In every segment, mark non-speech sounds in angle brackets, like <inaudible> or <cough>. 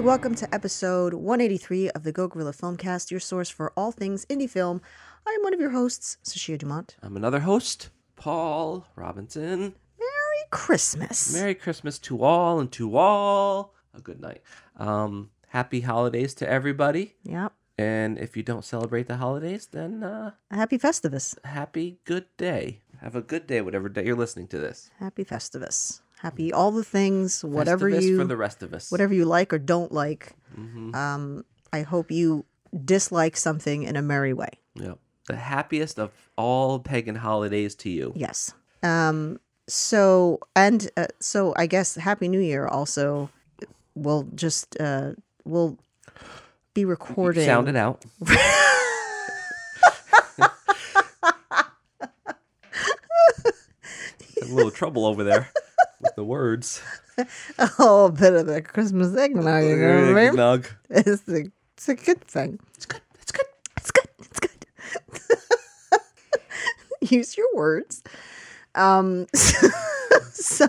everybody. Welcome to episode 183 of the Go Gorilla Filmcast, your source for all things indie film. I am one of your hosts, Sashia Dumont. I'm another host, Paul Robinson. Merry Christmas. Merry Christmas to all and to all a good night. Um, happy holidays to everybody. Yep. And if you don't celebrate the holidays, then uh, Happy Festivus. happy good day. Have a good day, whatever day you're listening to this. Happy Festivus. Happy all the things, whatever you for the rest of us. whatever you like or don't like. Mm-hmm. Um, I hope you dislike something in a merry way. Yep. The happiest of all pagan holidays to you. Yes. Um. So and uh, so, I guess Happy New Year. Also, we'll just uh we'll be recording. Sound it out. <laughs> a little trouble over there with the words. Oh, <laughs> a bit of the Christmas eggnog. You know what I mean? Eggnog. It's a, it's a good thing. It's good. It's good. It's good. It's good. <laughs> Use your words. Um, <laughs> so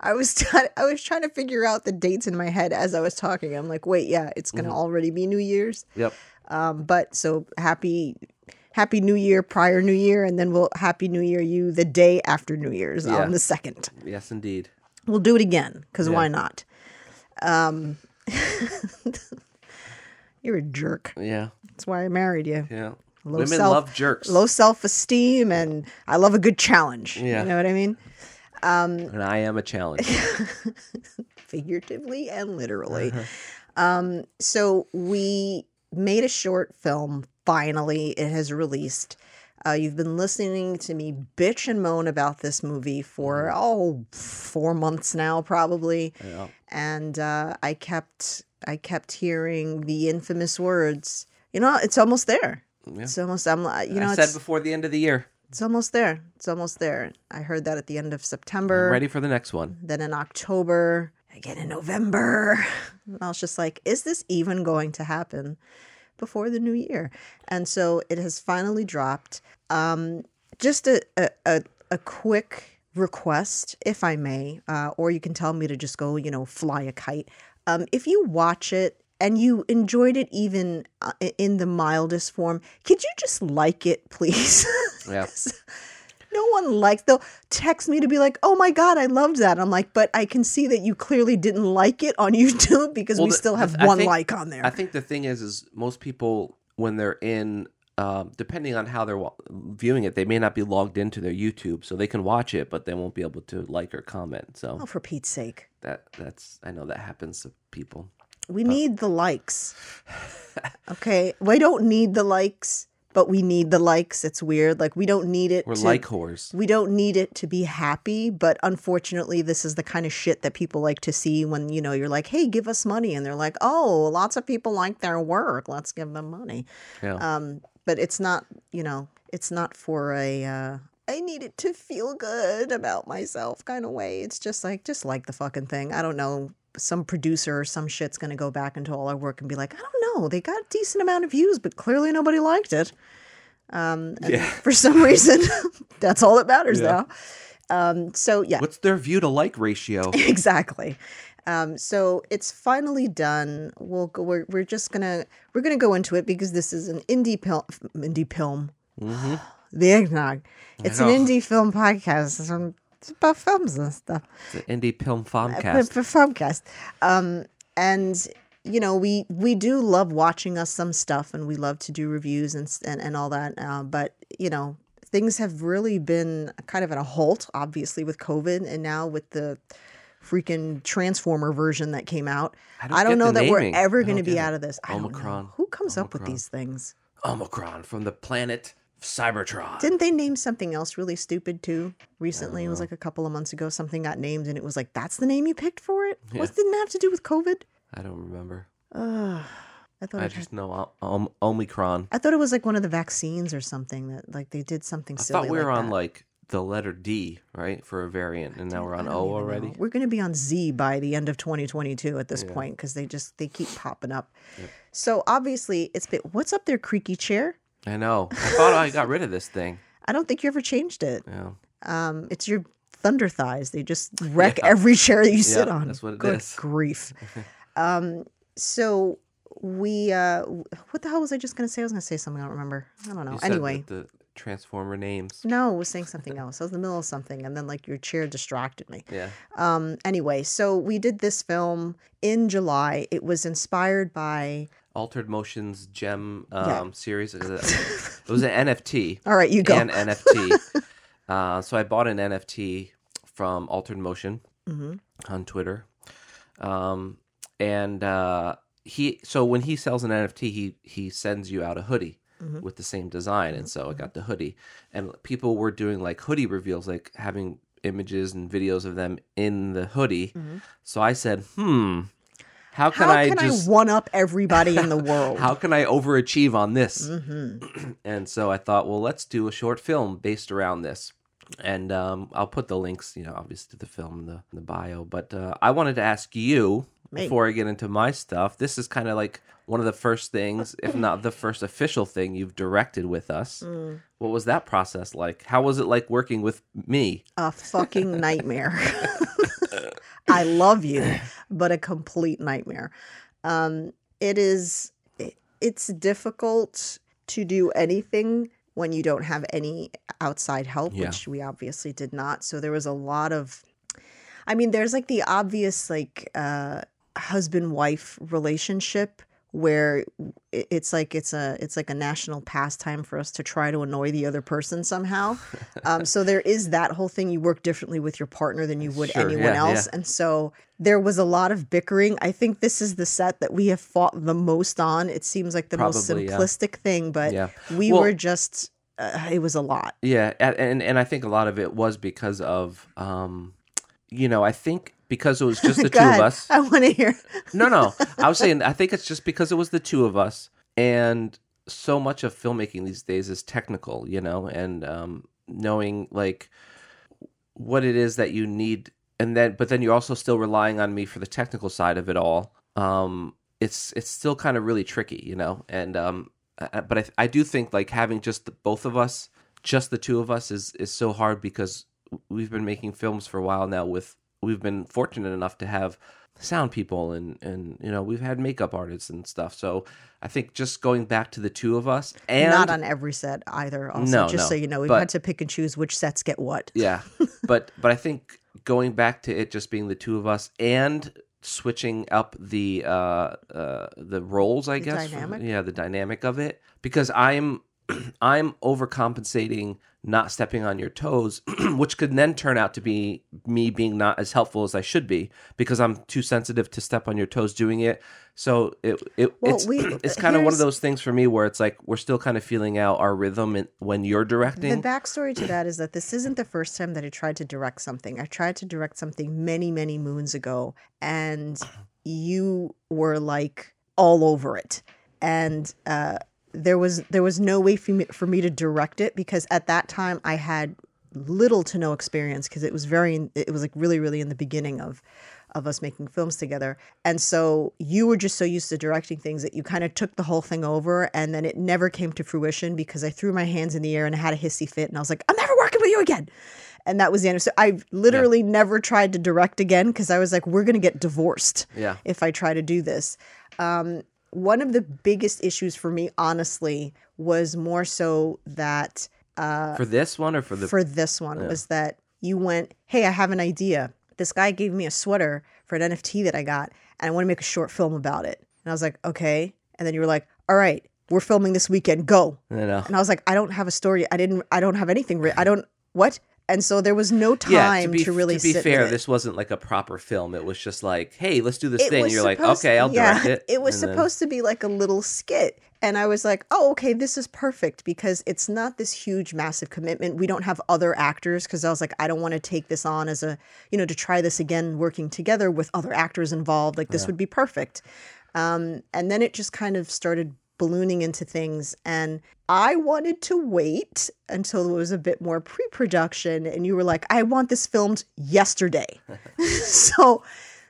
I was try- I was trying to figure out the dates in my head as I was talking. I'm like, wait, yeah, it's gonna already be New Year's. Yep. Um, but so happy, happy New Year prior New Year, and then we'll Happy New Year you the day after New Year's Yeah. on the second. Yes, indeed. We'll do it again because Yeah. why not? Um, <laughs> you're a jerk. Yeah. That's why I married you. Yeah. Low Women self- love jerks. Low self esteem, and I love a good challenge. Yeah. You know what I mean? and I am a challenge. <laughs> Figuratively and literally. Uh-huh. Um, so we made a short film. Finally, it has released. Uh, you've been listening to me bitch and moan about this movie for Mm-hmm. oh four months now, probably. yeah. and uh, I kept I kept hearing the infamous words. You know, it's almost there. Yeah. It's almost. I'm. like, You know, I said before the end of the year. it's almost there. It's almost there. I heard that at the end of September. I'm ready for the next one. Then in October. Again in November. <laughs> And I was just like, is this even going to happen before the new year? And so it has finally dropped. Um, just a a, a, quick request, if I may, uh, or you can tell me to just go, you know, fly a kite. Um, if you watch it and you enjoyed it even uh, in the mildest form, could you just like it, please? Yeah. <laughs> no one likes they'll text me to be like oh my god i loved that i'm like but i can see that you clearly didn't like it on <laughs> youtube because Well, we the- still have one think- like on there I think the thing is, is most people when they're in, um, depending on how they're wa- viewing it, they may not be logged into their YouTube, so they can watch it, but they won't be able to like or comment. So oh for pete's sake that that's I know that happens to people. we need the likes okay we don't need the likes but we need the likes. It's weird. Like we don't need it We're to, like whores. we don't need it to be happy but unfortunately this is the kind of shit that people like to see when you know you're like hey give us money. And they're like oh lots of people like their work. Let's give them money. Yeah. um but it's not you know it's not for a uh i need it to feel good about myself kind of way. It's just like just like the fucking thing. I don't know some producer or some shit's gonna go back into all our work and be like i don't know they got a decent amount of views but clearly nobody liked it. Um Yeah. for some <laughs> reason <laughs> that's all that matters Yeah. now. Um so yeah. What's their view to like ratio? <laughs> exactly. Um, so it's finally done. We'll go we're, we're just gonna we're gonna go into it because this is an indie film indie film. Hmm the eggnog. It's an indie film podcast. It's, it's about films and stuff. It's an indie film for, filmcast. for filmcast. Um and you know we we do love watching us some stuff and we love to do reviews and and, and all that uh, but you know things have really been kind of at a halt obviously with covid and now with the freaking transformer version that came out. I i don't don't, know that naming. we're ever going to be out of this. Don't. Omicron. who comes up with these things? Omicron from the planet Cybertron. didn't they name something else really stupid too recently? It was uh, like a couple of months ago. Something got named, and it was like, "That's the name you picked for it." Yeah. What didn't it have to do with COVID? I don't remember. Ugh. I thought I it had- just know om- Omicron. I thought it was like one of the vaccines or something that like they did something I silly. thought we were like on that. like the letter D, right, for a variant, and now we're on O already. know. We're going to be on Z by the end of 2022 at this Yeah. point because they just they keep popping up. So obviously it's been what's up there, creaky chair? I know. I thought I got rid of this thing. <laughs> I don't think you ever changed it. Yeah. Um, it's your thunder thighs. They just <laughs> wreck Yeah. every chair that you sit on. that's what it Good is. grief. <laughs> Um, so we uh, what the hell was I just gonna say? I was gonna say something. I don't remember. I don't know. You Anyway, the, the Transformer names. no, I was saying something else. I was in the middle of something, and then like your chair distracted me. Yeah. Um, anyway, so we did this film in July. It was inspired by. Altered Motions Gem um, Yeah. series. It was a- it was an <laughs> NFT. All right, you go. An NFT. <laughs> uh, so I bought an NFT from Altered Motion Mhm. on Twitter. Um, and uh, he so when he sells an NFT, he he sends you out a hoodie Mhm. with the same design, and so I got the hoodie. And people were doing like hoodie reveals, like having images and videos of them in the hoodie. Mhm. So I said, hmm. How can How I can just I one up everybody in the <laughs> world? how can I overachieve on this? hmm <clears throat> And so I thought, well, let's do a short film based around this. And um, I'll put the links, you know, obviously to the film in the, in the bio. But uh, I wanted to ask you Me. before I get into my stuff. This is kind of like one of the first things, if <laughs> not the first official thing you've directed with us. Mm. What was that process like? How was it like working with me? A fucking nightmare. <laughs> I love you, but a complete nightmare. Um, it is. It's difficult to do anything when you don't have any outside help, Yeah. which we obviously did not. So there was a lot of. I mean, there's like the obvious like uh, husband wife relationship where it's like it's a it's like a national pastime for us to try to annoy the other person somehow. um, so there is that whole thing. You work differently with your partner than you would Sure, anyone yeah, else, and so there was a lot of bickering. I think this is the set that we have fought the most on. It seems like the most Probably, yeah. simplistic thing, but Yeah. we Well- were just. Uh, it was a lot. Yeah, and and I think a lot of it was because of, um, you know, I think because it was <laughs> just the two of us. I want to hear. <laughs> No, no. <laughs> I was saying I think it's just because it was the two of us and so much of filmmaking these days is technical, you know, and um knowing like what it is that you need and then but then you're also still relying on me for the technical side of it all. Um it's it's still kind of really tricky, you know. And um uh, but I I do think like having just the, both of us, just the two of us is is so hard because we've been making films for a while now with we've been fortunate enough to have sound people and and you know we've had makeup artists and stuff so i think just going back to the two of us and Not on every set either. Also, No, just no, so you know, we've but- had to pick and choose which sets get what. yeah <laughs> but but i think going back to it just being the two of us and switching up the uh uh the roles i The guess dynamic? yeah the dynamic of it because i'm <clears throat> i'm overcompensating not stepping on your toes <clears throat> which could then turn out to be me being not as helpful as i should be because i'm too sensitive to step on your toes doing it so it, it Well, it's we- <clears throat> it's kind of one of those things for me where it's like we're still kind of feeling out our rhythm in, when you're directing The backstory to that is that this isn't the first time that I tried to direct something. I tried to direct something many, many moons ago, and you were like all over it. And uh, there was there was no way for me, for me to direct it because at that time I had little to no experience because it was very it was like really really in the beginning of of us making films together. And so you were just so used to directing things that you kind of took the whole thing over and then it never came to fruition because I threw my hands in the air and I had a hissy fit and I was like, I'm never working with you again. And that was the end. So I literally never tried to direct again because I was like, we're going to get divorced yeah if I try to do this. Um, one of the biggest issues for me, honestly, was more so that uh, for this one or for the for this one was that you went, Hey, I have an idea. This guy gave me a sweater for an NFT that I got, and I want to make a short film about it. And I was like, Okay. And then you were like, All right, we're filming this weekend. Go. know And I was like, I don't have a story. I didn't. I don't have anything. Written. I don't. What? And so there was no time yeah, to to, really to be fair, this wasn't like a proper film. It was just like, hey, let's do this It thing. You're like, okay, I'll yeah, direct it. It was And then- supposed to be like a little skit. And I was like, oh, okay, this is perfect because it's not this huge, massive commitment. We don't have other actors because I was like, I don't want to take this on as a, you know, to try this again working together with other actors involved. Like, this would be perfect. Um, and then it just kind of started ballooning into things. And I wanted to wait until there was a bit more pre production. And you were like, I want this filmed yesterday. <laughs> <laughs> so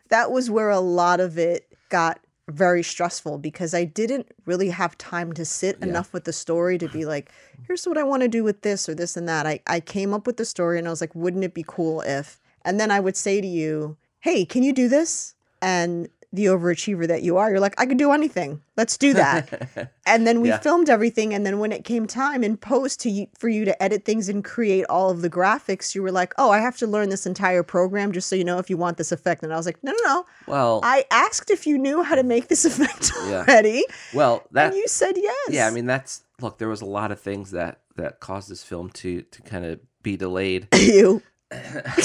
that was where a lot of it got very stressful because I didn't really have time to sit enough with the story to be <laughs> like, here's what I want to do with this or this and that. I, I came up with the story and I was like, wouldn't it be cool if? And then I would say to you, hey, can you do this? And the overachiever that you are, you're like, I could do anything. Let's do that. <laughs> and then we Yeah. filmed everything. And then when it came time in post to you, for you to edit things and create all of the graphics, you were like, oh, I have to learn this entire program just so you know if you want this effect. And I was like, no, no, no. Well, I asked if you knew how to make this <laughs> effect Yeah. already. well, that and you said yes. yeah. I mean, that's look. There was a lot of things that that caused this film to to kind of be delayed. <laughs> you.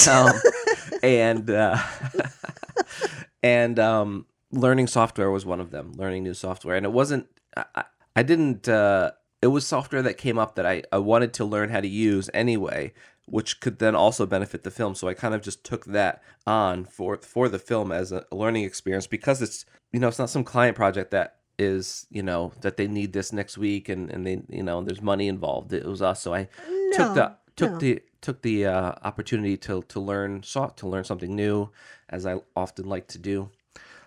um, and uh, and um, learning software was one of them. Learning new software, and it wasn't. I, I- didn't. Uh, it was software that came up that I, I wanted to learn how to use anyway, which could then also benefit the film. So I kind of just took that on for for the film as a learning experience because it's you know it's not some client project that is you know that they need this next week and and they you know there's money involved. It was us, so I took the took no. the took the uh, opportunity to to learn so- to learn something new, as I often like to do.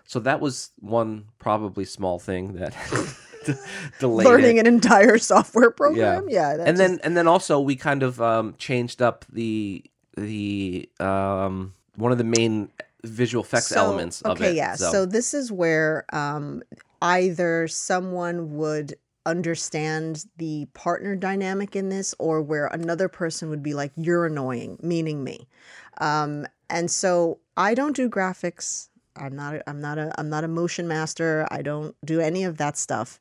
So that was one probably small thing that <laughs> delayed Learning it. an entire software program. Yeah. that and just- then and then also we kind of um, changed up the the um, one of the main visual effects So- elements of okay, it. yeah. So. this is where um, either someone would understand the partner dynamic in this, or where another person would be like, "You're annoying," meaning me. Um, and so I don't do graphics. I'm not. A, I'm not a. I'm not a motion master. I don't do any of that stuff.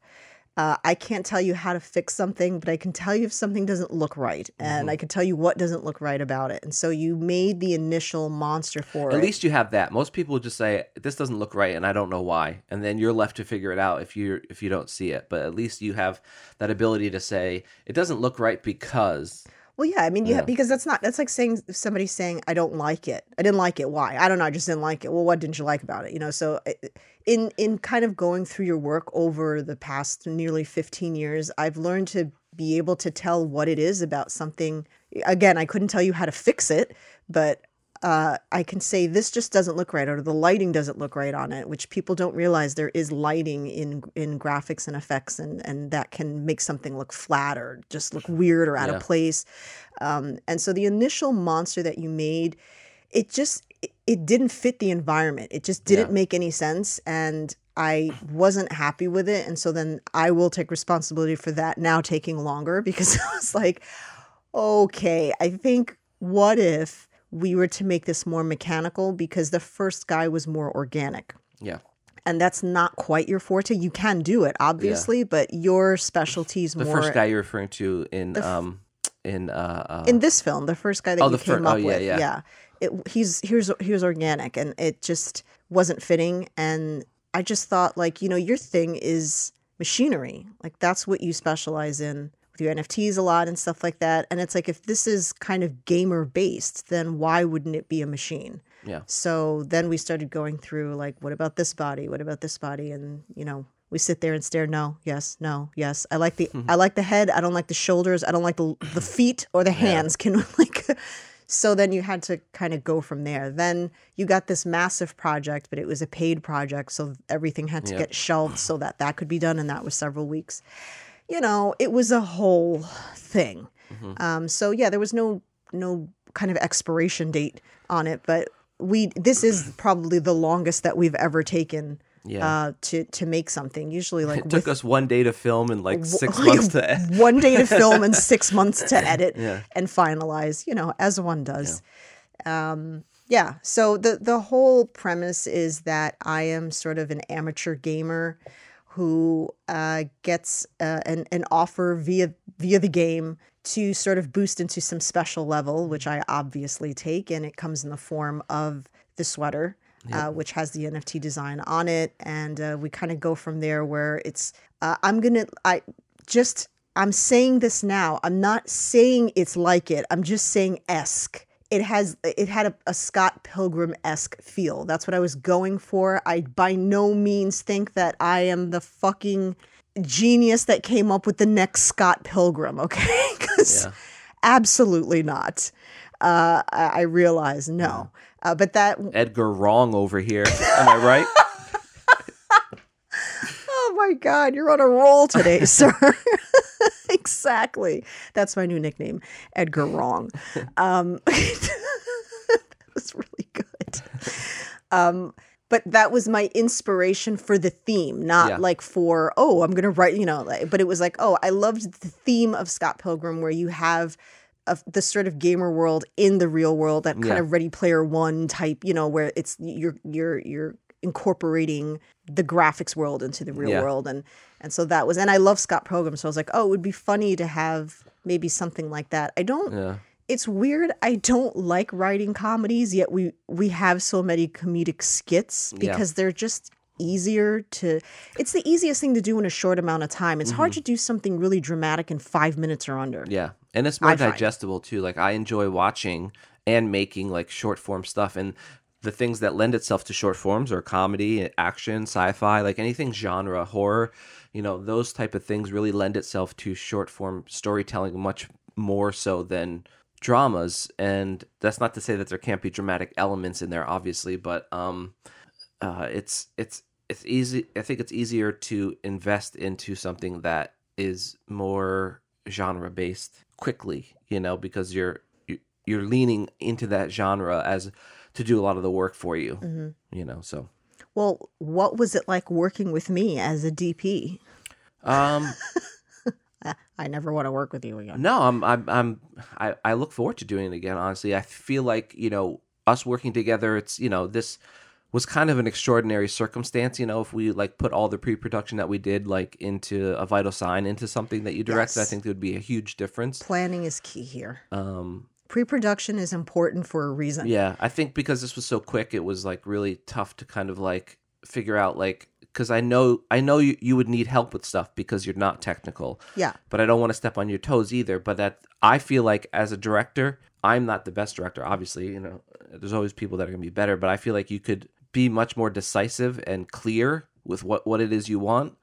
Uh, I can't tell you how to fix something, but I can tell you if something doesn't look right, and I can tell you what doesn't look right about it. And so you made the initial monster for At it. least you have that. Most people just say this doesn't look right, and I don't know why, and then you're left to figure it out if you if you don't see it. But at least you have that ability to say it doesn't look right because Well, yeah, I mean, you Yeah. have, because that's not that's like saying if somebody's saying I don't like it. I didn't like it. Why? I don't know. I just didn't like it. Well, what didn't you like about it? You know. So, eh, eh, in in kind of going through your work over the past nearly fifteen years, I've learned to be able to tell what it is about something. Again, I couldn't tell you how to fix it, but uh, I can say this just doesn't look right, or the lighting doesn't look right on it, which people don't realize there is lighting in in graphics and effects, and and that can make something look flat or just look weird or out Yeah. of place. Um, and so the initial monster that you made, it just it, it didn't fit the environment. It just didn't Yeah. make any sense, and I wasn't happy with it. And so then I will take responsibility for that now taking longer <laughs> because I was like, okay, I think what if we were to make this more mechanical because the first guy was more organic. yeah, And that's not quite your forte. You can do it, obviously, but your specialty's the more The first guy you're referring to in um in uh, uh in this film, the first guy that Oh, you the fir- came oh, up yeah, with, yeah. it, he's here's he was organic, and it just wasn't fitting. And I just thought, like, you know, your thing is machinery, like that's what you specialize in with your NFTs a lot and stuff like that. And it's like if this is kind of gamer based, then why wouldn't it be a machine? yeah So then we started going through like, what about this body? What about this body? And you know, we sit there and stare. No, yes, no, yes. I like the <laughs> I like the head. I don't like the shoulders. I don't like the the feet or the hands. <laughs> Can like. So then you had to kind of go from there. Then you got this massive project, but it was a paid project, so everything had to Yeah. get shelved so that that could be done, and that was several weeks. You know, it was a whole thing. Um, so yeah, there was no no kind of expiration date on it, but we this is <clears throat> probably the longest that we've ever taken Yeah. uh, to to make something. Usually, like <laughs> it took with us one day to film and like six <laughs> months to edit. <laughs> one day to film and six months to edit Yeah. and finalize. You know, as one does. Um, yeah. So the the whole premise is that I am sort of an amateur gamer who uh, gets uh, an an offer via via the game to sort of boost into some special level, which I obviously take, and it comes in the form of the sweater. Uh, which has the NFT design on it, and uh, we kind of go from there. Where it's, uh, I'm gonna, I just, I'm saying this now. I'm not saying it's like it. I'm just saying esque. It has, it had a, a Scott Pilgrim esque feel. That's what I was going for. I by no means think that I am the fucking genius that came up with the next Scott Pilgrim. Okay, <laughs> because Yeah. absolutely not. Uh, I, I realize no, uh, but that Edgar wrong over here. Am I right? <laughs> <laughs> Oh my God, you're on a roll today, sir. Exactly. That's my new nickname, Edgar Wrong. <laughs> Um, <laughs> that was really good. Um, but that was my inspiration for the theme, not Yeah. like for oh, I'm gonna write, you know. Like, but it was like oh, I loved the theme of Scott Pilgrim, where you have a, this sort of gamer world in the real world, that kind Yeah. of Ready Player One type, you know, where it's you're you're you're incorporating the graphics world into the real Yeah. world, and and so that was, and I love Scott Pilgrim, so I was like, oh, it would be funny to have maybe something like that. I don't Yeah. it's weird. I don't like writing comedies, yet we we have so many comedic skits Yeah. because they're just easier to it's the easiest thing to do in a short amount of time. It's hard to do something really dramatic in 5 minutes or under. Mm-hmm. Yeah. And it's more I find. digestible too. Like I enjoy watching and making like short form stuff and the things that lend itself to short forms are comedy, action, sci-fi, like anything genre, horror, you know, those type of things really lend itself to short form storytelling much more so than dramas. And that's not to say that there can't be dramatic elements in there obviously, but um uh it's it's it's easy I think it's easier to invest into something that is more genre based quickly, you know, because you're you- you're leaning into that genre as to do a lot of the work for you, you know. So, Well, what was it like working with me as a DP? um, <laughs> I never want to work with you again. no, I'm I'm I'm I, I look forward to doing it again. Honestly, I feel like you know us working together. It's you know this was kind of an extraordinary circumstance. You know, if we like put all the pre-production that we did like into a vital sign into something that you directed, I think there would be a huge difference. Planning is key here. Um, Pre-production is important for a reason. Yeah, I think because this was so quick, it was like really tough to kind of like figure out like because I know I know you, you would need help with stuff because you're not technical. Yeah. But I don't want to step on your toes either. But that I feel like as a director, I'm not the best director. Obviously, you know, there's always people that are gonna be better. But I feel like you could be much more decisive and clear with what what it is you want.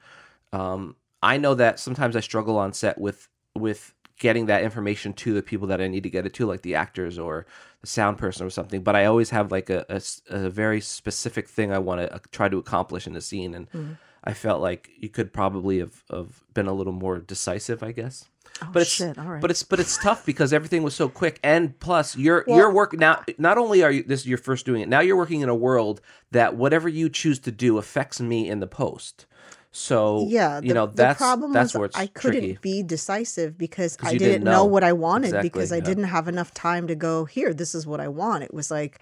Um, I know that sometimes I struggle on set with with getting that information to the people that I need to get it to, like the actors or the sound person or something. But I always have like a a very specific thing I want to uh, try to accomplish in the scene, and mm-hmm. I felt like you could probably have, have been a little more decisive, I guess. Oh, but it's shit, all right. but it's but it's tough because everything was so quick, and plus you're Well- you're work now. Not only are you this is your first doing it, now you're working in a world that whatever you choose to do affects me in the post. So Yeah, you the, know the problem that's was where it's I couldn't tricky. be decisive because I didn't, didn't know. know. what I wanted Exactly, because I didn't have enough time to go here. This is what I want. It was like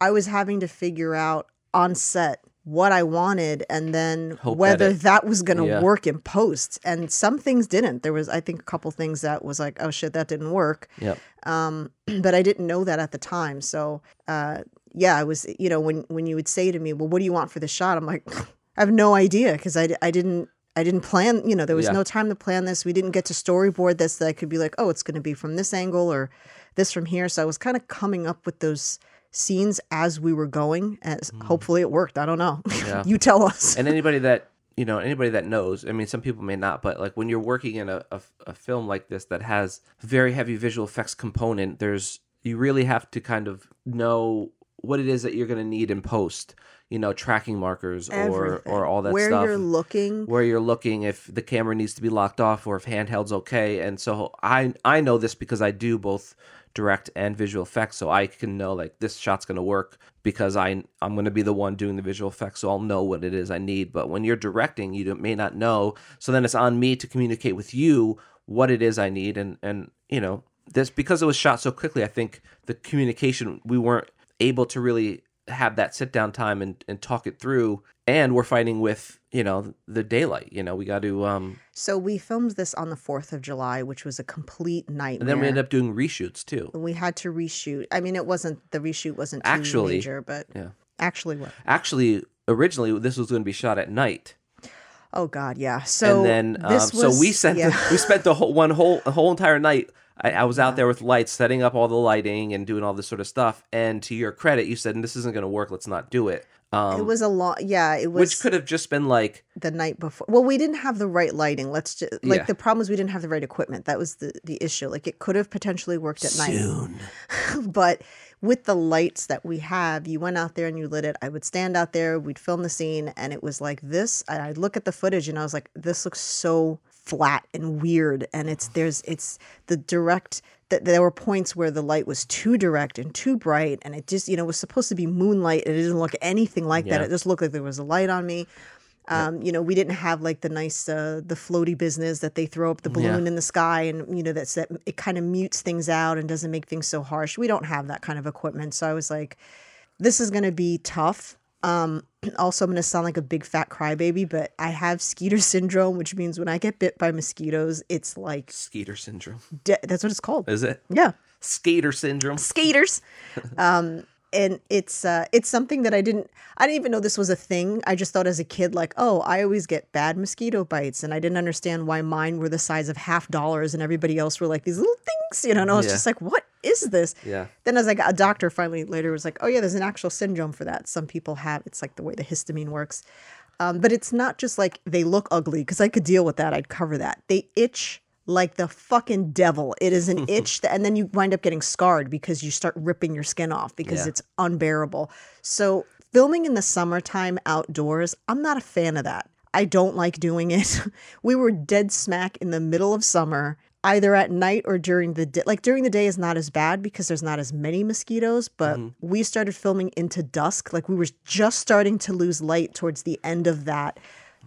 I was having to figure out on set what I wanted and then Hope whether that, was going to Yeah. work in post. And some things didn't. There was I think a couple things that was like, oh shit, that didn't work. Yep. Um, <clears throat> but I didn't know that at the time. So uh, yeah, I was you know when when you would say to me, well, what do you want for the shot? I'm like, <laughs> I have no idea because I, I didn't I didn't plan. You know, there was Yeah. no time to plan this. We didn't get to storyboard this. That I could be like, oh, it's going to be from this angle or this from here. So I was kind of coming up with those scenes as we were going. As hopefully it worked. I don't know. Mm. Yeah. <laughs> you tell us. and anybody that you know anybody that knows i mean some people may not but like when you're working in a, a, a film like this that has very heavy visual effects component there's you really have to kind of know what it is that you're going to need in post you know tracking markers or or all that where stuff. where you're looking. where you're looking if the camera needs to be locked off or if handheld's okay. And so i i know this because i do both direct and visual effects so i can know like this shot's going to work because i i'm going to be the one doing the visual effects so i'll know what it is i need. But when you're directing you may not know. So then it's on me to communicate with you what it is i need. And and you know this because it was shot so quickly i think the communication we weren't able to really have that sit down time and, and talk it through and we're fighting with you know the daylight you know we got to um So we filmed this on the fourth of July, which was a complete nightmare. and then we ended up doing reshoots too we had to reshoot. I mean, it wasn't the reshoot wasn't Actually, major, but yeah actually, what? actually originally this was going to be shot at night Oh God, yeah. So and then um, this so we sent yeah. the, we spent the whole one whole whole entire night I, I was out there with lights setting up all the lighting and doing all this sort of stuff and to your credit you said this isn't going to work let's not do it um it was a lot. Yeah, it was which could have just been like the night before. Well, we didn't have the right lighting. Let's just like Yeah. the problem was we didn't have the right equipment. That was the the issue. Like it could have potentially worked at night, soon <laughs> but with the lights that we have, you went out there and you lit it. I would stand out there, we'd film the scene, and it was like this. And I'd look at the footage and I was like, this looks so flat and weird and it's there's it's the direct that there were points where the light was too direct and too bright and it just you know was supposed to be moonlight and it didn't look anything like that. It just looked like there was a light on me. Um, you know we didn't have like the nice uh, the floaty business that they throw up the balloon Yeah. in the sky and you know that's that it kind of mutes things out and doesn't make things so harsh. We don't have that kind of equipment so i was like this is going to be tough. Um, <clears throat> also, I'm going to sound like a big fat crybaby, but I have skeeter <laughs> syndrome, which means when I get bit by mosquitoes, it's like Skeeter syndrome. de- that's what it's called. Is it? Yeah, Skater syndrome. skaters. <laughs> um, and it's uh, it's something that I didn't I didn't even know this was a thing. I just thought as a kid, like, oh, I always get bad mosquito bites, and I didn't understand why mine were the size of half dollars and everybody else were like these little things, you know. And I was Yeah. just like, what is this? Yeah. Then as I got a doctor finally later was like, oh yeah, there's an actual syndrome for that. Some people have it's like the way the histamine works. Um, but it's not just like they look ugly because I could deal with that. I'd cover that. They itch like the fucking devil. It is an <laughs> itch that, and then you wind up getting scarred because you start ripping your skin off because Yeah. it's unbearable. So filming in the summertime outdoors, I'm not a fan of that. I don't like doing it. <laughs> we were dead smack in the middle of summer, either at night or during the day. Like during the day is not as bad because there's not as many mosquitoes, but we started filming into dusk. Like we were just starting to lose light towards the end of that,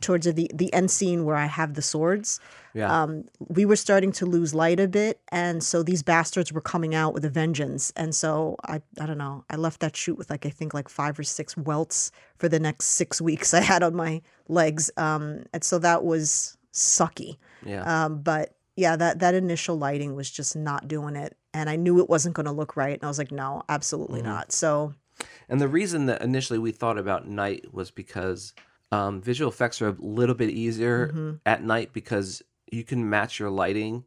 towards the the end scene where I have the swords Yeah. um, we were starting to lose light a bit, and so these bastards were coming out with a vengeance. And so I, I don't know, I left that shoot with like I think like five or six welts for the next six <laughs> weeks I had on my legs, um, and so that was sucky. yeah. Um, but yeah, that that initial lighting was just not doing it, and I knew it wasn't going to look right, and I was like, no, absolutely not. So And the reason that initially we thought about night was because um, visual effects are a little bit easier Mm-hmm. at night because you can match your lighting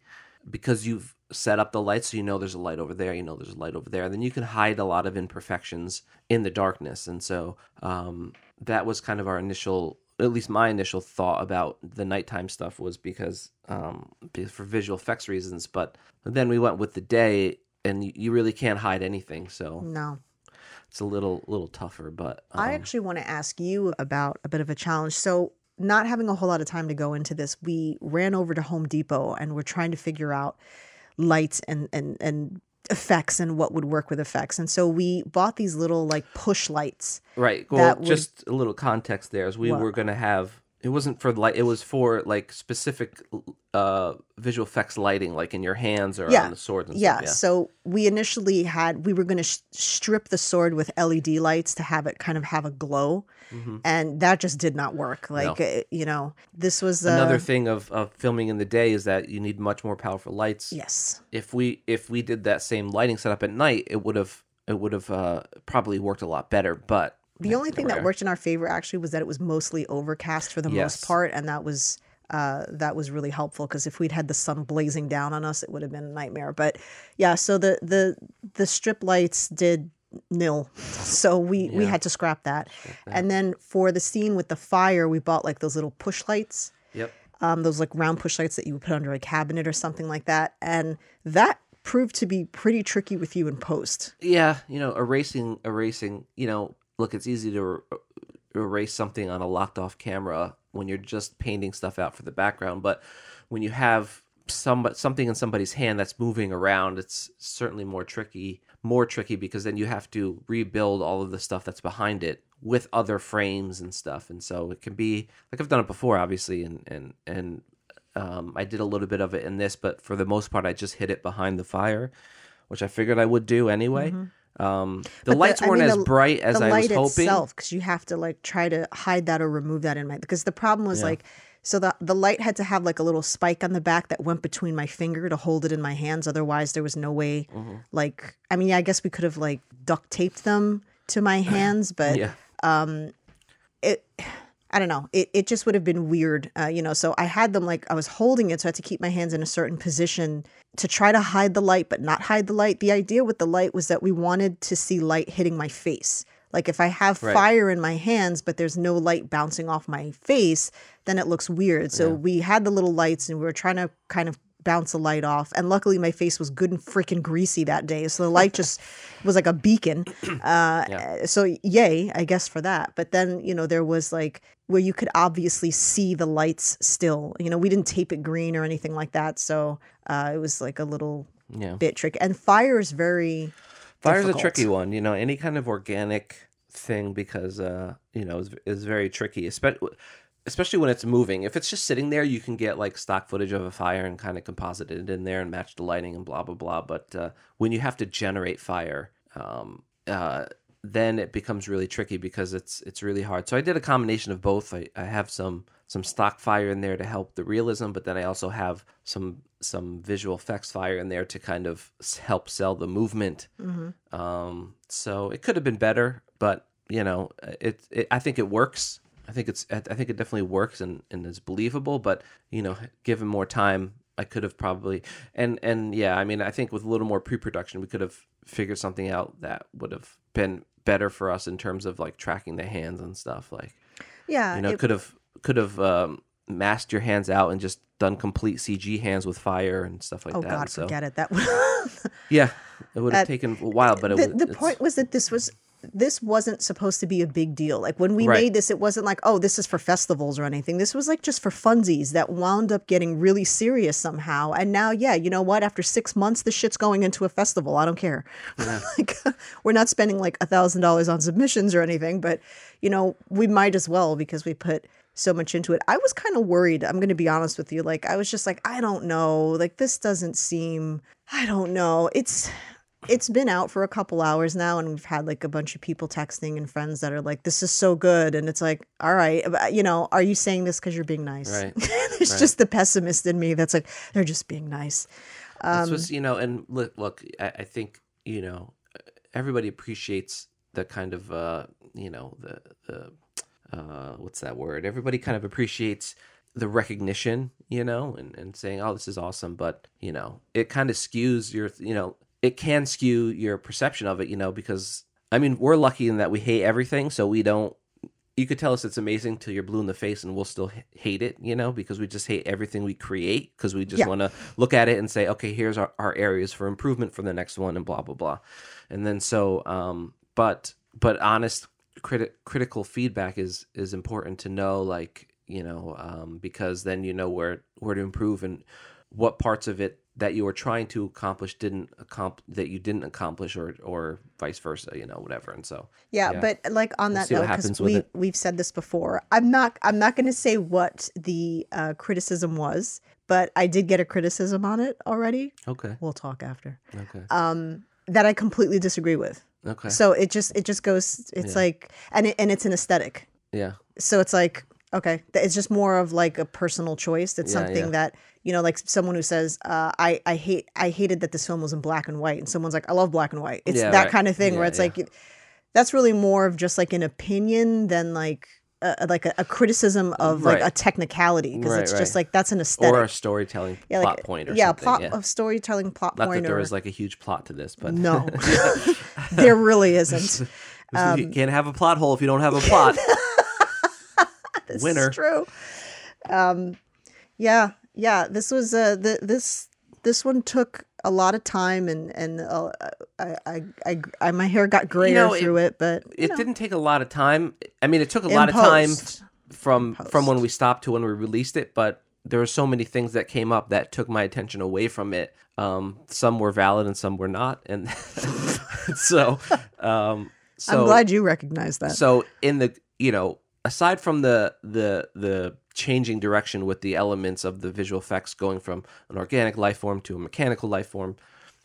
because you've set up the light so you know there's a light over there, you know there's a light over there, and then you can hide a lot of imperfections in the darkness. And so um, that was kind of our initial, at least my initial thought about the nighttime stuff was because um, for visual effects reasons. But then we went with the day, and you, really can't hide anything. So no, it's a little little tougher but um, I actually want to ask you about a bit of a challenge. So, not having a whole lot of time to go into this, we ran over to Home Depot and we're trying to figure out lights and and and effects and what would work with effects. And so we bought these little like push lights. right well would- just a little context there is we What? were going to have it wasn't for light it was for like specific uh visual effects lighting like in your hands or Yeah. on the sword and stuff. Yeah, So we initially had we were going to sh- strip the sword with LED lights to have it kind of have a glow, Mhm. and that just did not work. Like uh, you know, this was uh, another thing of, of filming in the day is that you need much more powerful lights yes. if we if we did that same lighting setup at night it would have it would have uh probably worked a lot better but The only thing that worked in our favor actually was that it was mostly overcast for the Yes. most part, and that was uh, that was really helpful because if we'd had the sun blazing down on us, it would have been a nightmare. But yeah, so the the the strip lights did nil, <laughs> so we we had to scrap that. And then for the scene with the fire, we bought like those little push lights yep um, those like round push lights that you would put under a cabinet or something like that. And that proved to be pretty tricky with you in post. yeah you know erasing erasing you know look it's easy to er- erase something on a locked off camera when you're just painting stuff out for the background but when you have some something in somebody's hand that's moving around it's certainly more tricky more tricky because then you have to rebuild all of the stuff that's behind it with other frames and stuff and so it can be like i've done it before obviously and and and um, i did a little bit of it in this but for the most part i just hid it behind the fire which i figured i would do anyway um, the But lights I weren't mean, as the- bright as the i was hoping itself, because you have to like try to hide that or remove that in my because the problem was Yeah. like so the the light had to have like a little spike on the back that went between my finger to hold it in my hands. Otherwise, there was no way. Mm-hmm. Like, I mean, yeah, I guess we could have like duct taped them to my <laughs> hands, but yeah it I don't know. It it just would have been weird, uh, you know. So I had them like I was holding it, so I had to keep my hands in a certain position to try to hide the light, but not hide the light. The idea with the light was that we wanted to see light hitting my face. Like if I have Right. fire in my hands, but there's no light bouncing off my face, then it looks weird. So we had the little lights, and we were trying to kind of bounce a light off. And luckily, my face was good and freaking greasy that day, so the light just <laughs> was like a beacon. <clears throat> Uh, Yeah. So yay, I guess for that. But then you know there was like where you could obviously see the lights still. You know, we didn't tape it green or anything like that, so uh, it was like a little Yeah. bit tricky. And fire is very Fire's a tricky one, you know, any kind of organic thing because uh, you know, is is very tricky, especially especially when it's moving. If it's just sitting there, you can get like stock footage of a fire and kind of composite it in there and match the lighting and blah blah blah. But uh, when you have to generate fire, um, uh, then it becomes really tricky because it's it's really hard. So I did a combination of both. I, I have some some stock fire in there to help the realism, but then I also have some some visual effects fire in there to kind of help sell the movement. Um, so it could have been better, but you know, it, it I think it works. I think it's I think it definitely works and, and is believable. But you know, given more time, I could have probably and and yeah, I mean, I think with a little more pre-production, we could have figured something out that would have been better for us in terms of like tracking the hands and stuff. Like yeah. you know, it- could have could have um, masked your hands out and just done complete CG hands with fire and stuff like oh that. God, so forget it. That <laughs> yeah, it would have taken a while, but it the, would, the point was that this was this wasn't supposed to be a big deal. Like when we Right. made this, it wasn't like, oh, this is for festivals or anything. This was like just for funsies that wound up getting really serious somehow. And now, yeah, you know what? After six months, this shit's going into a festival. I don't care. <laughs> like we're not spending like a thousand dollars on submissions or anything, but you know, we might as well because we put so much into it. I was kind of worried. I'm going to be honest with you. Like I was just like, I don't know. Like this doesn't seem. I don't know. It's it's been out for a couple hours now and we've had like a bunch of people texting and friends that are like this is so good and it's like all right you know are you saying this because you're being nice Right. <laughs> it's Right. just the pessimist in me that's like they're just being nice Um, what's you know, and look, look I, I think you know everybody appreciates the kind of uh, you know the the uh, what's that word? Everybody kind of appreciates the recognition, you know, and, and saying, "Oh, this is awesome," but you know, it kind of skews your, you know, it can skew your perception of it, you know, because I mean, we're lucky in that we hate everything, so we don't. You could tell us it's amazing till you're blue in the face, and we'll still hate it, you know, because we just hate everything we create because we just Yeah. want to look at it and say, okay, here's our, our areas for improvement for the next one, and blah blah blah, and then so, um, but but honest criti- critical feedback is is important to know, like you know, um, because then you know where where to improve and what parts of it that you were trying to accomplish didn't accomp- that you didn't accomplish or or vice versa you know whatever and so yeah, Yeah. but like on that see what note because we it. we've said this before i'm not i'm not going to say what the uh, criticism was but i did get a criticism on it already. Okay. We'll talk after. Okay. Um that i completely disagree with. Okay. So it just it just goes it's Yeah. like and it, and it's an aesthetic. Yeah. So it's like okay it's just more of like a personal choice it's Yeah, something yeah. that you know like someone who says uh, i i hate i hated that this film was in black and white and someone's like i love black and white it's Yeah, that right. kind of thing where it's like that's really more of just like an opinion than like a, like a, a criticism of like a technicality because Right, it's just right. like that's an aesthetic or a storytelling yeah, plot point or yeah something plot yeah. of storytelling plot not point that there or is like a huge plot to this but no <laughs> <laughs> there really isn't <laughs> Um, you can't have a plot hole if you don't have a plot This Winner. is true. Um, yeah, yeah. This was uh, the this this one took a lot of time, and and uh, I, I, I, I, my hair got grayer know, it- through it, but it know, didn't take a lot of time i mean it took a in lot of time from from when we stopped to when we released it but there were so many things that came up that took my attention away from it um some were valid and some were not and <laughs> so um so I'm glad you recognize that. so in the you know aside from the the the changing direction with the elements of the visual effects going from an organic life form to a mechanical life form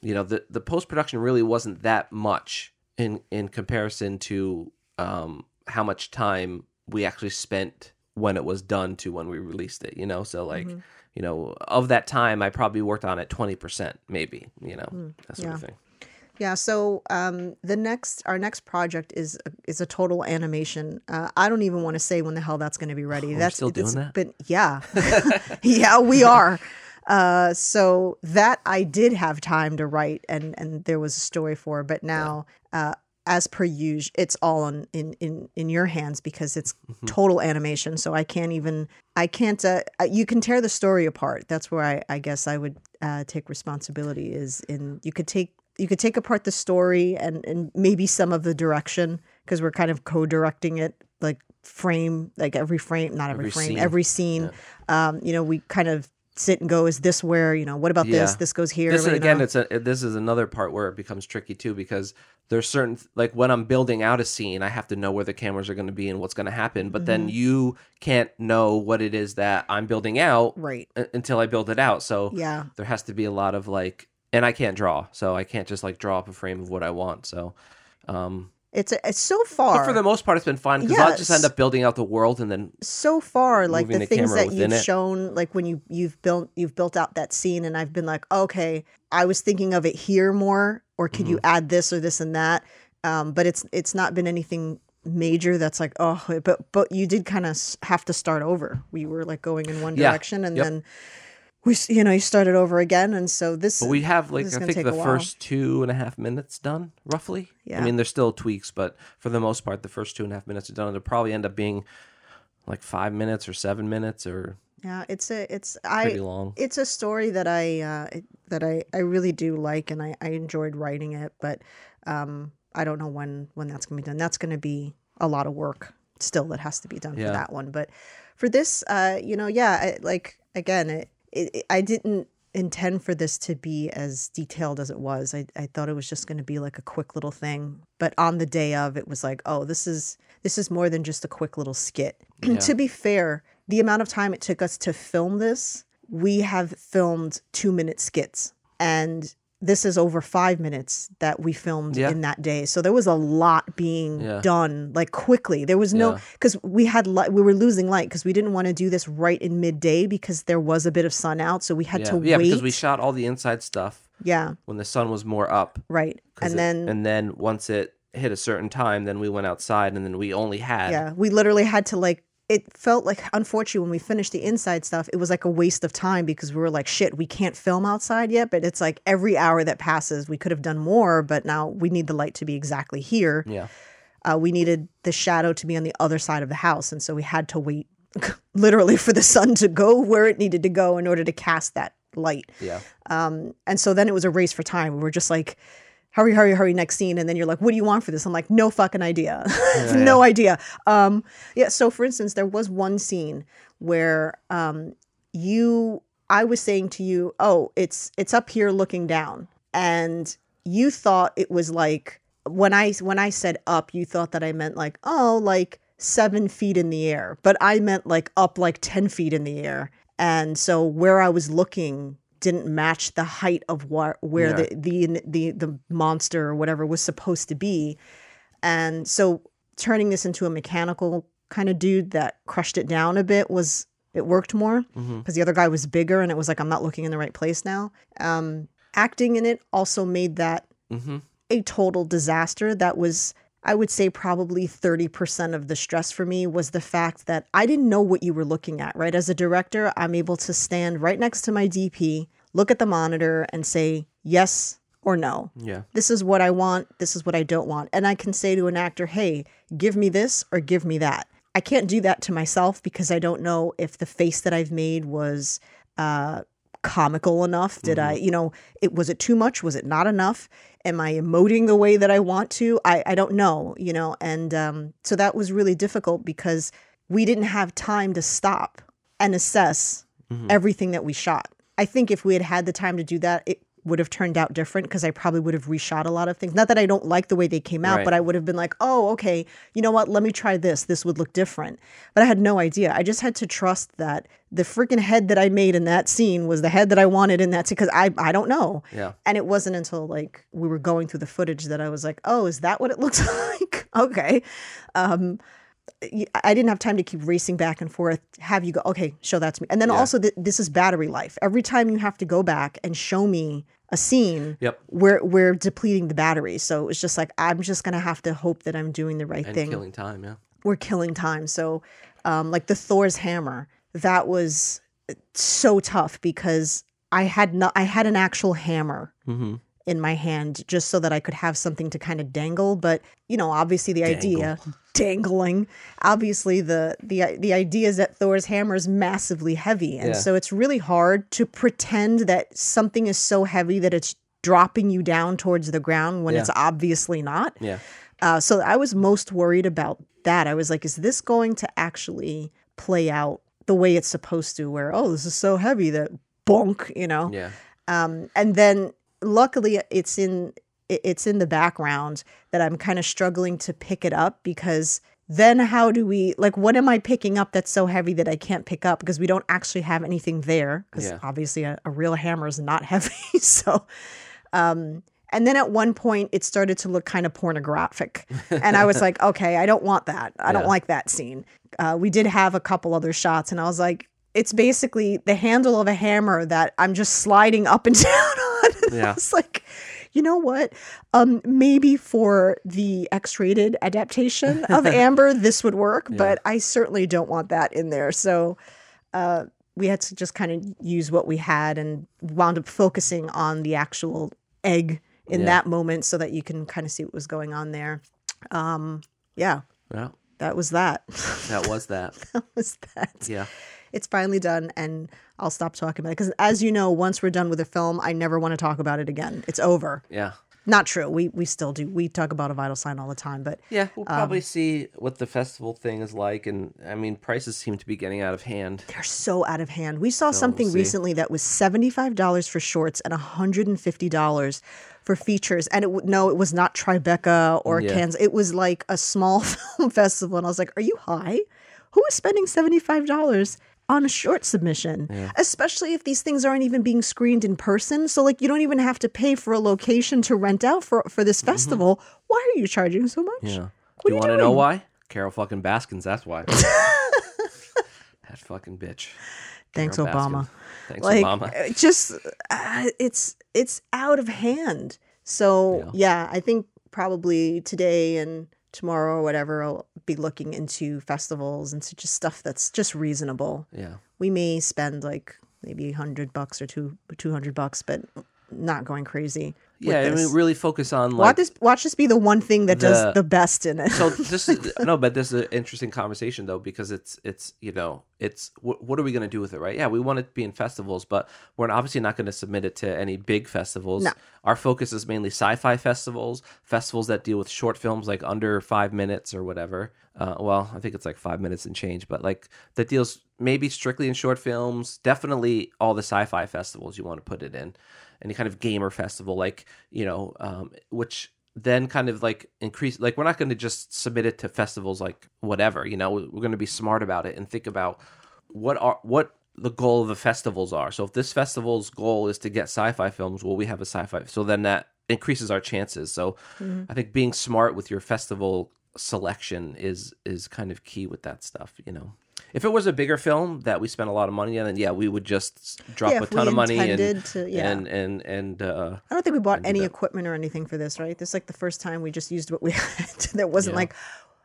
you know the the post production really wasn't that much in in comparison to um how much time we actually spent when it was done to when we released it you know? So like Mm-hmm. you know of that time i probably worked on it 20% maybe you know that sort of Mm, thing Yeah, so um, the next our next project is is a total animation. Uh, I don't even want to say when the hell that's going to be ready. we're that's still doing that? Been, yeah, <laughs> <laughs> yeah, we are. Uh, so that I did have time to write, and and there was a story for. But now, uh, as per usual, it's all on in in in your hands because it's Mm-hmm. total animation. So I can't even I can't. Uh, uh, you can tear the story apart. That's where I I guess I would uh, take responsibility is in you could take you could take apart the story and and maybe some of the direction because we're kind of co-directing it like frame like every frame not every, Every frame scene. every scene um you know we kind of sit and go is this where you know what about this Yeah. this goes here this again know? it's a this is another part where it becomes tricky too because there's certain like when i'm building out a scene i have to know where the cameras are going to be and what's going to happen but Mm-hmm. then you can't know what it is that i'm building out right u- until i build it out so yeah there has to be a lot of like and i can't draw so i can't just like draw up a frame of what i want so um it's it's so far but for the most part it's been fun because i'll just end up building out the world and then so far like the the things that you've it. shown like when you you've built you've built out that scene and i've been like okay i was thinking of it here more or could Mm-hmm. you add this or this and that um but it's it's not been anything major that's like oh but but you did kind of have to start over we were like going in one Yeah. direction and Yep. then we you know you started over again and so this But we have like I think the first two and a half minutes done roughly. Yeah. I mean, there's still tweaks, but for the most part, the first two and a half minutes are done. It'll probably end up being like five minutes or seven minutes or yeah it's a it's pretty i long. it's a story that I uh, that I, I really do like and I, I enjoyed writing it, but um, I don't know when when that's gonna be done. That's gonna be a lot of work still that has to be done Yeah. for that one. But for this, uh, you know, yeah, I, like again, it, it, I didn't intend for this to be as detailed as it was. I, I thought it was just going to be like a quick little thing. But on the day of, it was like, oh, this is this is more than just a quick little skit. to be fair, the amount of time it took us to film this, we have filmed two minute skits, and this is over five minutes that we filmed Yeah. in that day. So there was a lot being Yeah. done like quickly. There was no Yeah. because we had light, we were losing light because we didn't want to do this right in midday because there was a bit of sun out, so we had Yeah, to yeah, wait. because we shot all the inside stuff yeah, when the sun was more up, Right. And it- then and then once it hit a certain time, then we went outside, and then we only had yeah, we literally had to like. It felt like, unfortunately, when we finished the inside stuff, it was like a waste of time because we were like, shit, we can't film outside yet. But it's like every hour that passes, we could have done more, but now we need the light to be exactly here. yeah, uh, we needed the shadow to be on the other side of the house. And so we had to wait <laughs> literally for the sun to go where it needed to go in order to cast that light. yeah, Um, and so then it was a race for time. We were just like, hurry, hurry, hurry, next scene. And then you're like, what do you want for this? I'm like, no fucking idea. <laughs> no idea. Um, yeah. So for instance, there was one scene where um, you, I was saying to you, oh, it's it's up here looking down, and you thought it was like when I when I said up, you thought that I meant like oh, like seven feet in the air, but I meant like up like ten feet in the air, and so where I was looking didn't match the height of what where Yeah. the, the the the monster or whatever was supposed to be, and so turning this into a mechanical kind of dude that crushed it down a bit was it worked more Mm-hmm. because the other guy was bigger and it was like I'm not looking in the right place now. Um, acting in it also made that hmm a total disaster. That was, I would say, probably 30% of the stress for me was the fact that I didn't know what you were looking at, right? As a director, I'm able to stand right next to my DP, look at the monitor, and say yes or no. yeah, This is what I want. This is what I don't want. And I can say to an actor, hey, give me this or give me that. I can't do that to myself because I don't know if the face that I've made was uh, comical enough. Did I, you know, it was it too much? Was it not enough? Am I emoting the way that I want to? I, I don't know, you know, and um, so that was really difficult because we didn't have time to stop and assess everything that we shot. I think if we had had the time to do that, it would have turned out different because I probably would have reshot a lot of things. Not that I don't like the way they came out, Right. but I would have been like, oh, okay, you know what? Let me try this. This would look different. But I had no idea. I just had to trust that the freaking head that I made in that scene was the head that I wanted in that scene because I, I don't know. yeah. And it wasn't until like we were going through the footage that I was like, oh, is that what it <laughs> looks like? okay. Um, I didn't have time to keep racing back and forth. Have you go, okay, show that to me. And then Yeah. also, th- this is battery life. Every time you have to go back and show me a scene, Yep. we're, we're depleting the battery. So it's just like, I'm just going to have to hope that I'm doing the right thing And thing killing time. Yeah. we're killing time. So, um, like the Thor's hammer, that was so tough because I had not, I had an actual hammer Mm-hmm. in my hand just so that I could have something to kind of dangle. But you know, obviously the idea dangling. Obviously, the the the idea is that Thor's hammer is massively heavy, and Yeah. so it's really hard to pretend that something is so heavy that it's dropping you down towards the ground when Yeah. it's obviously not. Yeah. Uh, so I was most worried about that. I was like, is this going to actually play out the way it's supposed to? Where oh, this is so heavy that bonk, you know? Yeah. um, and then luckily it's in it's in the background that i'm kind of struggling to pick it up because then how do we like what am i picking up that's so heavy that i can't pick up because we don't actually have anything there? Because Yeah. obviously a, a real hammer is not <laughs> heavy so um and then at one point it started to look kind of pornographic and i was <laughs> like okay i don't want that. I don't like that scene. Uh, we did have a couple other shots and i was like it's basically the handle of a hammer that i'm just sliding up and <laughs> down on. And i Yeah. was like you know what um maybe for the x-rated adaptation of <laughs> amber this would work but i certainly don't want that in there so uh we had to just kind of use what we had and wound up focusing on the actual egg in Yeah. that moment so that you can kind of see what was going on there. Um, yeah, Well, that was that. that was that. <laughs> that was that. Yeah. It's finally done, and I'll stop talking about it because, as you know, once we're done with a film, I never want to talk about it again. It's over. Yeah. Not true. We we still do. We talk about a vital sign all the time, but Yeah, we'll Um, probably see what the festival thing is like, and I mean, prices seem to be getting out of hand. they're so out of hand. We saw we'll something recently that was seventy five dollars for shorts and hundred and fifty dollars for features, and it no, it was not Tribeca or Yeah. Cannes. It was like a small <laughs> film festival, and I was like, "Are you high? Who is spending seventy five dollars?" On a short submission, especially if these things aren't even being screened in person. So, like, you don't even have to pay for a location to rent out for for this festival. Why are you charging so much? Mm-hmm. Yeah. What Do you you want to know why? Carole fucking Baskins. That's why. <laughs> that fucking bitch. Thanks, Carole Obama. Baskin. Thanks, like Obama. uh, just uh, it's it's out of hand so yeah. i think probably today and tomorrow or whatever i'll be looking into festivals and just stuff that's just reasonable Yeah. we may spend like maybe 100 bucks or two 200 bucks but not going crazy Yeah, I mean, really focus on like watch this watch this be the one thing that the- does the best in it so <laughs> this is no, but this is an interesting conversation though because it's it's you know it's what, what are we going to do with it, right? Yeah, we want it to be in festivals, but we're obviously not going to submit it to any big festivals. No. Our focus is mainly sci-fi festivals, festivals that deal with short films like under five minutes or whatever. Uh, well, I think it's like five minutes and change, but like that deals maybe strictly in short films. Definitely all the sci-fi festivals you want to put it in, any kind of gamer festival, like you know, um, which then kind of like increase like we're not going to just submit it to festivals like whatever you know? We're going to be smart about it and think about what are what the goal of the festivals are. So if this festival's goal is to get sci-fi films well we have a sci-fi so then that increases our chances. So i think being smart with your festival selection is is kind of key with that stuff you know if it was a bigger film that we spent a lot of money on then yeah we would just drop Yeah, a ton of money and to- yeah. and and and uh I don't think we bought any equipment or anything for this, right? This is like the first time we just used what we <laughs> had. there wasn't Yeah. like,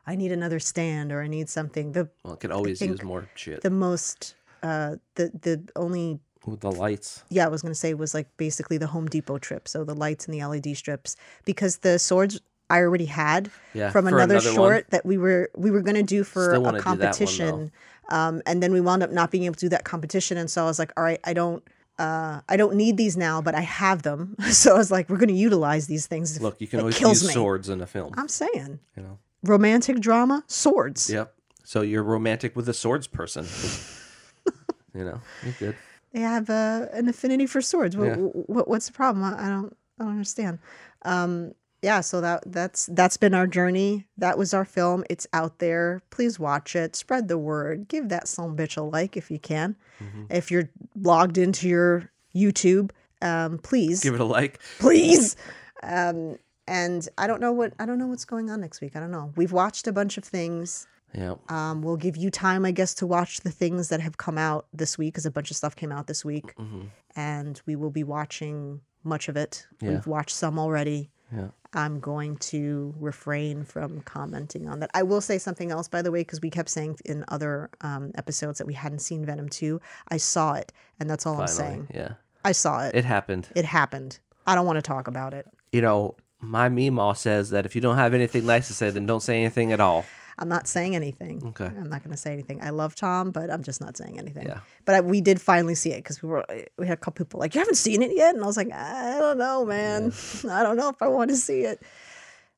I need another stand or I need something. The well, it can always use more shit the most uh the the only with the lights yeah, I was gonna say was like basically the Home Depot trip. So the lights and the LED strips. Because the swords I already had Yeah, from another, another one. short that we were we were gonna do for a that one, competition. um, and then we wound up not being able to do that competition. And so I was like, all right, I don't uh, I don't need these now, but I have them. <laughs> So I was like, we're gonna utilize these things. Look, you can always use me. swords in a film. I'm saying You know. romantic drama, swords. Yep. So you're romantic with a swords person. <laughs> you know, you're good. They have uh, an affinity for swords. What, Yeah. what, what's the problem? I, I don't I don't understand. Um, yeah, so that that's that's been our journey. That was our film. It's out there. Please watch it. Spread the word. Give that son bitch a like if you can. Mm-hmm. If you're logged into your YouTube, um, please, Give it a like. please. Um, and I don't know what I don't know what's going on next week. I don't know. We've watched a bunch of things. Yeah. Um, we'll give you time, I guess, to watch the things that have come out this week because a bunch of stuff came out this week, Mm-hmm. and we will be watching much of it. Yeah. We've watched some already. Yeah. I'm going to refrain from commenting on that. I will say something else, by the way, because we kept saying in other um, episodes that we hadn't seen Venom 2. I saw it, and that's all I'm saying. Yeah. I saw it. It happened. It happened. I don't want to talk about it. You know, my Meemaw says that if you don't have anything nice to say, then don't say anything at all. I'm not saying anything. Okay. I'm not going to say anything. I love Tom, but I'm just not saying anything. Yeah. But I, we did finally see it because we were we had a couple people like, "You haven't seen it yet," and I was like, "I don't know, man. <laughs> I don't know if I want to see it."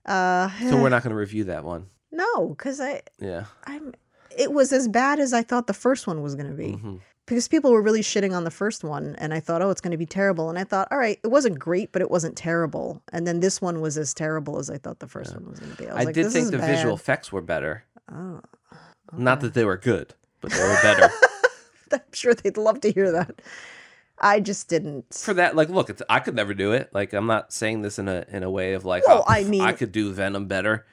Uh, So we're not going to review that one. no, because I Yeah. I'm. It was as bad as I thought the first one was going to be. Mhm. Because people were really shitting on the first one, and I thought, oh, it's going to be terrible. And I thought, all right, it wasn't great, but it wasn't terrible. And then this one was as terrible as I thought the first one was going to be. I I like, did think the bad. visual effects were better. Oh, Not that they were good, but they were better. <laughs> I'm sure they'd love to hear that. I just didn't. For that, like, look, it's, I could never do it. Like, I'm not saying this in a in a way of like, Well, oh, I mean- I could do Venom better.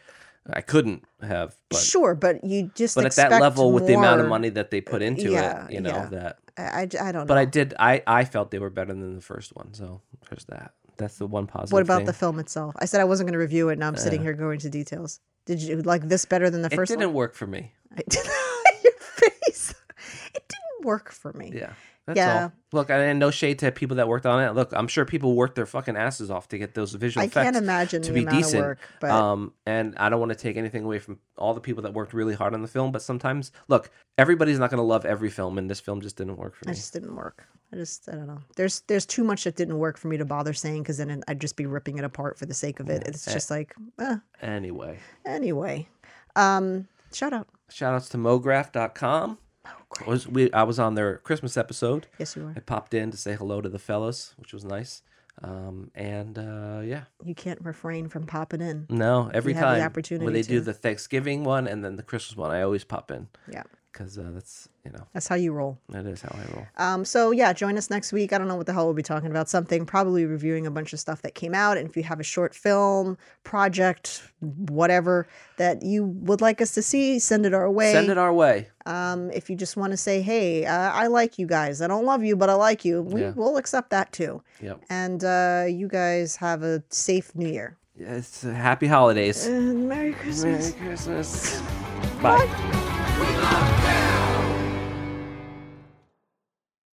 I couldn't have, but sure, but you just but at that level, with the amount of money that they uh, put into yeah, it, you know yeah. that. I, I, I don't know. But I did. I I felt they were better than the first one. So there's that. That's the one positive. what about thing. the film itself? I said I wasn't going to review it. Now I'm sitting uh. here going into details. Did you like this better than the first? It didn't one? work for me. I <laughs> did. Your face. It didn't work for me. Yeah. That's Yeah. all. Look, I and no shade to people that worked on it. Look, I'm sure people worked their fucking asses off to get those visual I effects can't imagine to the be amount decent. of work, but Um, and I don't want to take anything away from all the people that worked really hard on the film, but sometimes, look, everybody's not going to love every film, and this film just didn't work for I me. just didn't work. I just I don't know. There's there's too much that didn't work for me to bother saying because then I'd just be ripping it apart for the sake of it. It's just like eh, Anyway, anyway. Um, shout out. shout outs to mograph.com. Was we I was on their Christmas episode. Yes, you are. I popped in to say hello to the fellas, which was nice. Um, and uh, yeah, You can't refrain from popping in. no, every You have the time opportunity when they do the Thanksgiving one and then the Christmas one, I always pop in Yeah, because uh, that's you know that's how you roll. that is how I roll. Um, so yeah, join us next week. I don't know what the hell we'll be talking about. Something probably reviewing a bunch of stuff that came out. And if you have a short film project, whatever that you would like us to see, send it our way. Send it our way. Um, if you just want to say, "Hey, uh, I like you guys. I don't love you, but I like you," we Yeah. will accept that too. Yep. And uh, you guys have a safe New Year. It's uh, happy holidays. And Merry Christmas. Merry Christmas. Bye.